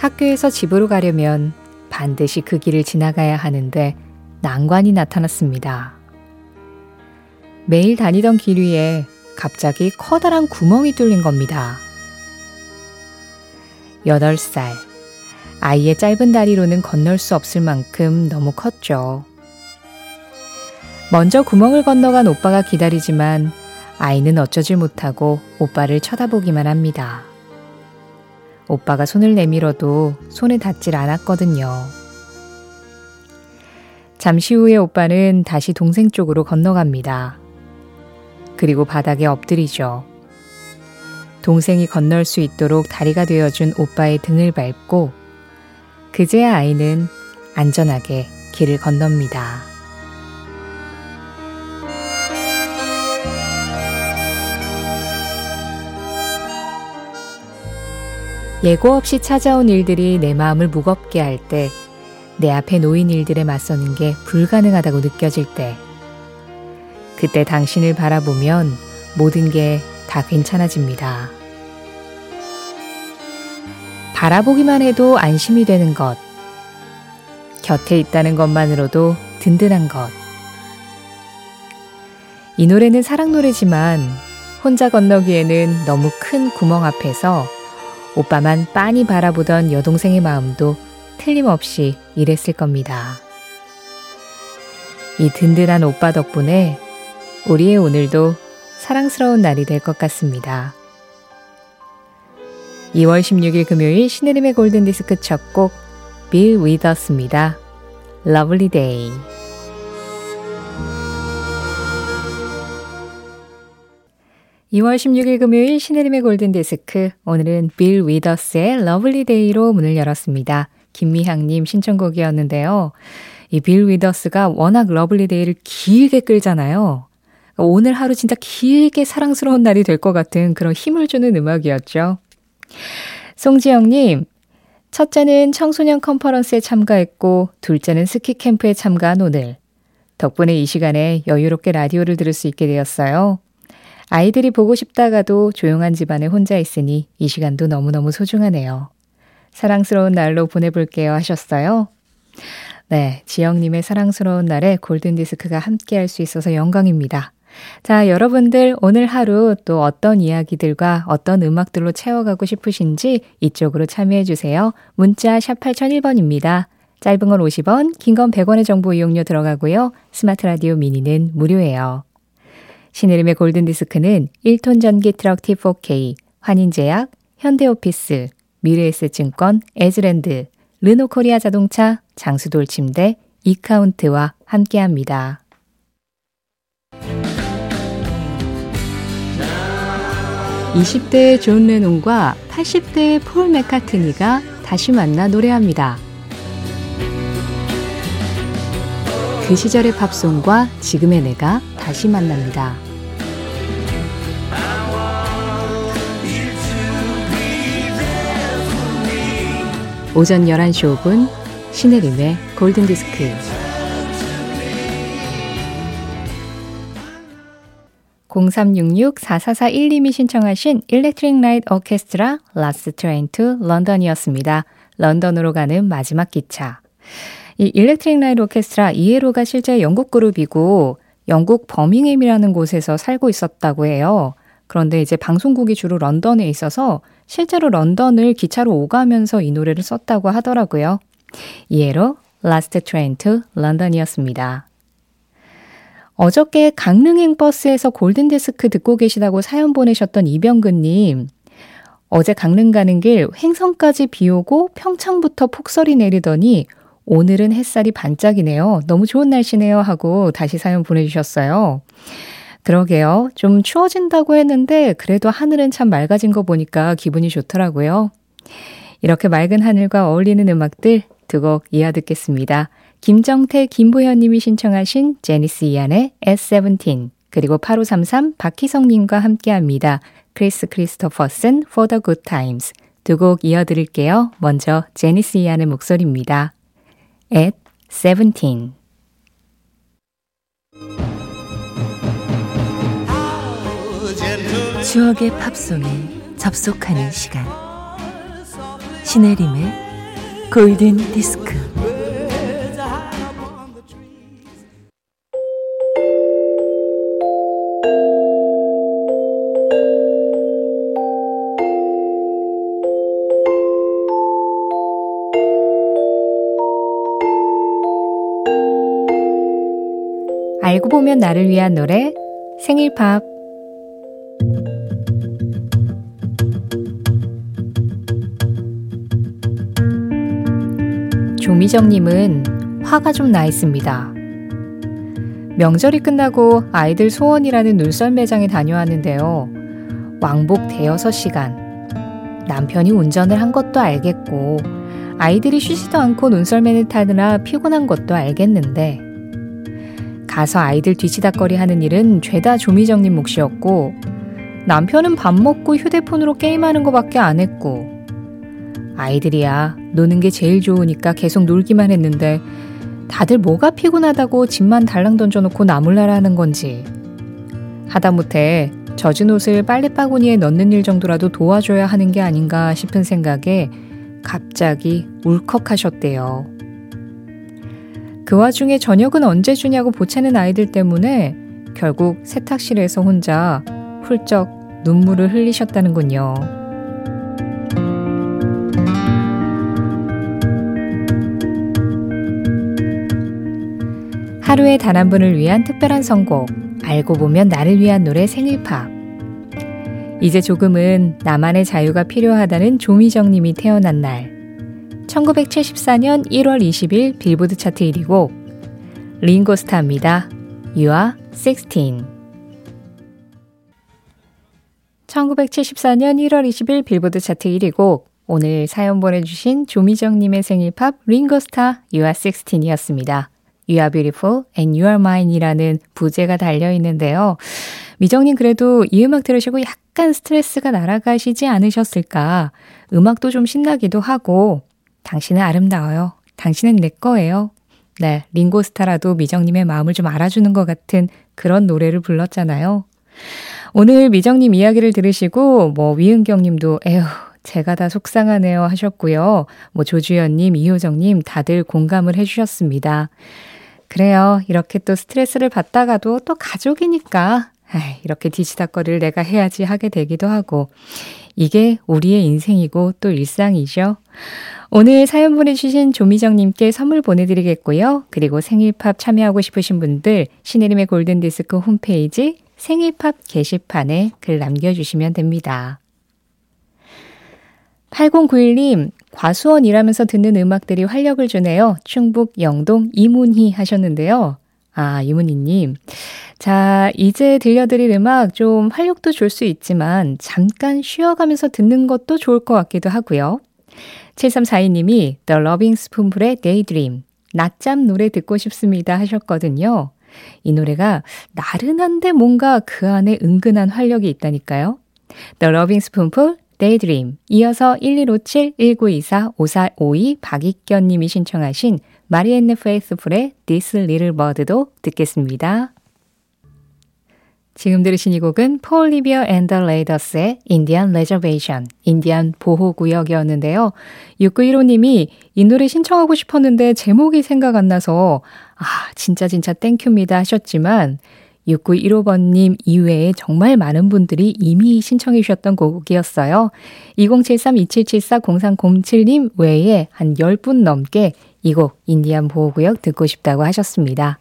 학교에서 집으로 가려면 반드시 그 길을 지나가야 하는데 난관이 나타났습니다. 매일 다니던 길 위에 갑자기 커다란 구멍이 뚫린 겁니다. 8살. 아이의 짧은 다리로는 건널 수 없을 만큼 너무 컸죠. 먼저 구멍을 건너간 오빠가 기다리지만 아이는 어쩌질 못하고 오빠를 쳐다보기만 합니다. 오빠가 손을 내밀어도 손에 닿질 않았거든요. 잠시 후에 오빠는 다시 동생 쪽으로 건너갑니다. 그리고 바닥에 엎드리죠. 동생이 건널 수 있도록 다리가 되어준 오빠의 등을 밟고 그제야 아이는 안전하게 길을 건넙니다. 예고 없이 찾아온 일들이 내 마음을 무겁게 할 때, 내 앞에 놓인 일들에 맞서는 게 불가능하다고 느껴질 때, 그때 당신을 바라보면 모든 게 다 괜찮아집니다. 바라보기만 해도 안심이 되는 것, 곁에 있다는 것만으로도 든든한 것. 이 노래는 사랑 노래지만 혼자 건너기에는 너무 큰 구멍 앞에서 오빠만 빤히 바라보던 여동생의 마음도 틀림없이 이랬을 겁니다. 이 든든한 오빠 덕분에 우리의 오늘도 사랑스러운 날이 될 것 같습니다. 2월 16일 금요일 신혜림의 골든디스크 첫 곡 빌 위더스입니다. Lovely Day 2월 16일 금요일 신혜림의 골든디스크 오늘은 빌 위더스의 Lovely Day로 문을 열었습니다. 김미향님 신청곡이었는데요. 이 빌 위더스가 워낙 Lovely Day를 길게 끌잖아요. 오늘 하루 진짜 길게 사랑스러운 날이 될 것 같은 그런 힘을 주는 음악이었죠. 송지영님, 첫째는 청소년 컨퍼런스에 참가했고, 둘째는 스키 캠프에 참가한 오늘. 덕분에 이 시간에 여유롭게 라디오를 들을 수 있게 되었어요. 아이들이 보고 싶다가도 조용한 집안에 혼자 있으니 이 시간도 너무너무 소중하네요. 사랑스러운 날로 보내볼게요 하셨어요. 네, 지영님의 사랑스러운 날에 골든디스크가 함께 할 수 있어서 영광입니다. 자, 여러분들 오늘 하루 또 어떤 이야기들과 어떤 음악들로 채워가고 싶으신지 이쪽으로 참여해 주세요. 문자 샵 8001번입니다. 짧은 건 50원, 긴 건 100원의 정보 이용료 들어가고요. 스마트 라디오 미니는 무료예요. 신혜림의 골든디스크는 1톤 전기 트럭 T4K, 환인제약, 현대오피스, 미래에셋증권, 에즈랜드, 르노코리아 자동차, 장수돌 침대, 이카운트와 함께합니다. 20대의 존 레논과 80대의 폴 맥카트니가 다시 만나 노래합니다. 그 시절의 팝송과 지금의 내가 다시 만납니다. 오전 11시 5분 신혜림의 골든디스크 0366-4441님이 신청하신 Electric Light Orchestra Last Train to London이었습니다. 런던으로 가는 마지막 기차. 이 Electric Light Orchestra ELO가 실제 영국 그룹이고 영국 버밍햄이라는 곳에서 살고 있었다고 해요. 그런데 이제 방송국이 주로 런던에 있어서 실제로 런던을 기차로 오가면서 이 노래를 썼다고 하더라고요. ELO Last Train to London이었습니다. 어저께 강릉행 버스에서 골든디스크 듣고 계시다고 사연 보내셨던 이병근님. 어제 강릉 가는 길 횡성까지 비 오고 평창부터 폭설이 내리더니 오늘은 햇살이 반짝이네요. 너무 좋은 날씨네요. 하고 다시 사연 보내주셨어요. 그러게요. 좀 추워진다고 했는데 그래도 하늘은 참 맑아진 거 보니까 기분이 좋더라고요. 이렇게 맑은 하늘과 어울리는 음악들 두 곡 이어 듣겠습니다. 김정태, 김보현님이 신청하신 제니스 이안의 S17 그리고 8533 박희성님과 함께합니다. 크리스 크리스토퍼슨 For the Good Times 두 곡 이어 드릴게요. 먼저 제니스 이안의 목소리입니다. At 17 추억의 팝송에 접속하는 시간 신혜림의 골든 디스크. 보면 나를 위한 노래 생일팝 조미정님은 화가 좀 나 있습니다. 명절이 끝나고 아이들 소원이라는 눈썰 매장에 다녀왔는데요. 왕복 대여섯 시간. 남편이 운전을 한 것도 알겠고, 아이들이 쉬지도 않고 눈썰매를 타느라 피곤한 것도 알겠는데, 가서 아이들 뒤치다거리 하는 일은 죄다 조미정님 몫이었고, 남편은 밥 먹고 휴대폰으로 게임하는 것밖에 안 했고, 아이들이야 노는 게 제일 좋으니까 계속 놀기만 했는데, 다들 뭐가 피곤하다고 집만 달랑 던져놓고 나몰라라 하는 건지. 하다못해 젖은 옷을 빨래바구니에 넣는 일 정도라도 도와줘야 하는 게 아닌가 싶은 생각에 갑자기 울컥하셨대요. 그 와중에 저녁은 언제 주냐고 보채는 아이들 때문에 결국 세탁실에서 혼자 훌쩍 눈물을 흘리셨다는군요. 하루에 단 한 분을 위한 특별한 선곡, 알고 보면 나를 위한 노래 생일팝. 이제 조금은 나만의 자유가 필요하다는 조미정님이 태어난 날. 1974년 1월 20일 빌보드 차트 1위고 링고스타입니다. You are 16. 1974년 1월 20일 빌보드 차트 1위고 오늘 사연 보내주신 조미정님의 생일팝 링고스타 You are 16이었습니다. You are beautiful and you are mine 이라는 부제가 달려있는데요. 미정님 그래도 이 음악 들으시고 약간 스트레스가 날아가시지 않으셨을까? 음악도 좀 신나기도 하고 당신은 아름다워요. 당신은 내 거예요. 네, 링고스타라도 미정님의 마음을 좀 알아주는 것 같은 그런 노래를 불렀잖아요. 오늘 미정님 이야기를 들으시고, 뭐, 위은경 님도, 에휴, 제가 다 속상하네요 하셨고요. 뭐, 조주연 님, 이효정 님 다들 공감을 해주셨습니다. 그래요. 이렇게 또 스트레스를 받다가도 또 가족이니까, 에 이, 이렇게 뒤치다거리를 내가 해야지 하게 되기도 하고, 이게 우리의 인생이고 또 일상이죠. 오늘 사연 보내주신 조미정님께 선물 보내드리겠고요. 그리고 생일팝 참여하고 싶으신 분들 신혜림의 골든디스크 홈페이지 생일팝 게시판에 글 남겨주시면 됩니다. 8091님, 과수원 일하면서 듣는 음악들이 활력을 주네요. 충북 영동 이문희 하셨는데요. 아, 이문희님. 자, 이제 들려드릴 음악 좀 활력도 줄 수 있지만 잠깐 쉬어가면서 듣는 것도 좋을 것 같기도 하고요. 7342님이 The Loving Spoonful의 Daydream, 낮잠 노래 듣고 싶습니다 하셨거든요. 이 노래가 나른한데 뭔가 그 안에 은근한 활력이 있다니까요. The Loving Spoonful, Daydream. 이어서 1157, 1924, 5452 박익견 님이 신청하신 Marianne Faithfull의 This Little Bird도 듣겠습니다. 지금 들으신 이 곡은 Paul Revere and the Raiders의 Indian Reservation, 인디안 보호구역이었는데요. 6915님이 이 노래 신청하고 싶었는데 제목이 생각 안 나서 아 진짜 진짜 땡큐입니다 하셨지만 6915번님 이외에 정말 많은 분들이 이미 신청해 주셨던 곡이었어요. 2073-2774-0307님 외에 한 10분 넘게 이 곡 인디안 보호구역 듣고 싶다고 하셨습니다.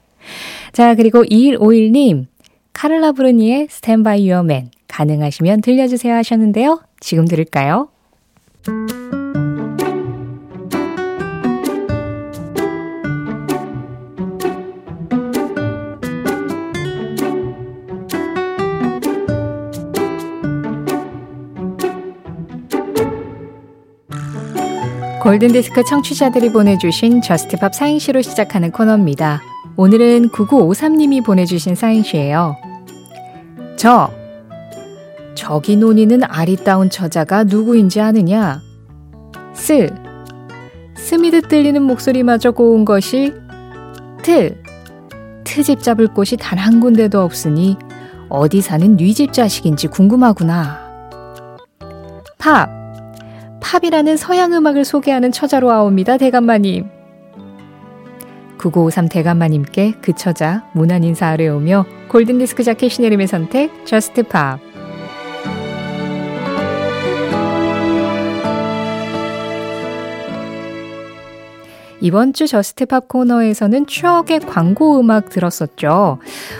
자, 그리고 2151님, 카를라 브루니의 Your Man 가능하시면 들려주세요 하셨는데요. 지금 들을까요? 골든디스크 청취자들이 보내주신 Just Pop 사행시로 시작하는 코너입니다. 오늘은 9953님이 보내주신 사행시예요. 저, 저기 노니는 아리따운 처자가 누구인지 아느냐? 스, 스미듯 들리는 목소리마저 고운 것이 트, 트집 잡을 곳이 단 한 군데도 없으니 어디 사는 뉘집 자식인지 궁금하구나. 팝, 팝이라는 서양 음악을 소개하는 처자로 아옵니다. 대감마님. 9953 대감마님께 그 처자 문안 인사 하려오며 골든디스크 자켓 신혜림의 선택 Just Pop 이번 주 Just Pop 코너에서는 추억의 광고 음악 들었었죠.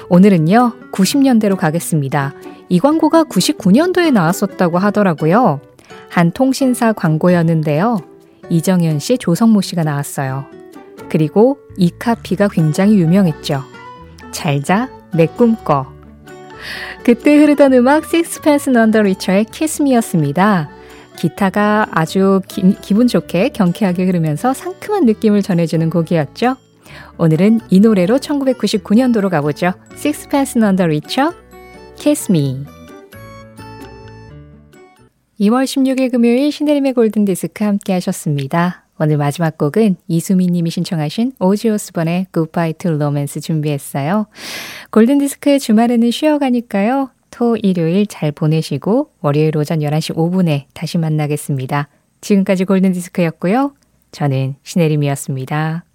오늘은요, 90년대로 가겠습니다. 이 광고가 99년도에 나왔었다고 하더라고요. 한 통신사 광고였는데요. 이정현 씨, 조성모 씨가 나왔어요. 그리고 이 카피가 굉장히 유명했죠. 잘자, 내 꿈꿔. 그때 흐르던 음악 식스펜스 넌더 리처의 키스미였습니다. 기타가 아주 기, 기분 좋게 경쾌하게 흐르면서 상큼한 느낌을 전해주는 곡이었죠. 오늘은 이 노래로 1999년도로 가보죠. Sixpence None the Richer, Kiss Me. 2월 16일 금요일 신혜림의 골든디스크 함께 하셨습니다. 오늘 마지막 곡은 이수미 님이 신청하신 오지 오스번의 Goodbye to Romance 준비했어요. 골든디스크 주말에는 쉬어가니까요. 토, 일요일 잘 보내시고 월요일 오전 11시 5분에 다시 만나겠습니다. 지금까지 골든디스크였고요. 저는 신혜림이었습니다.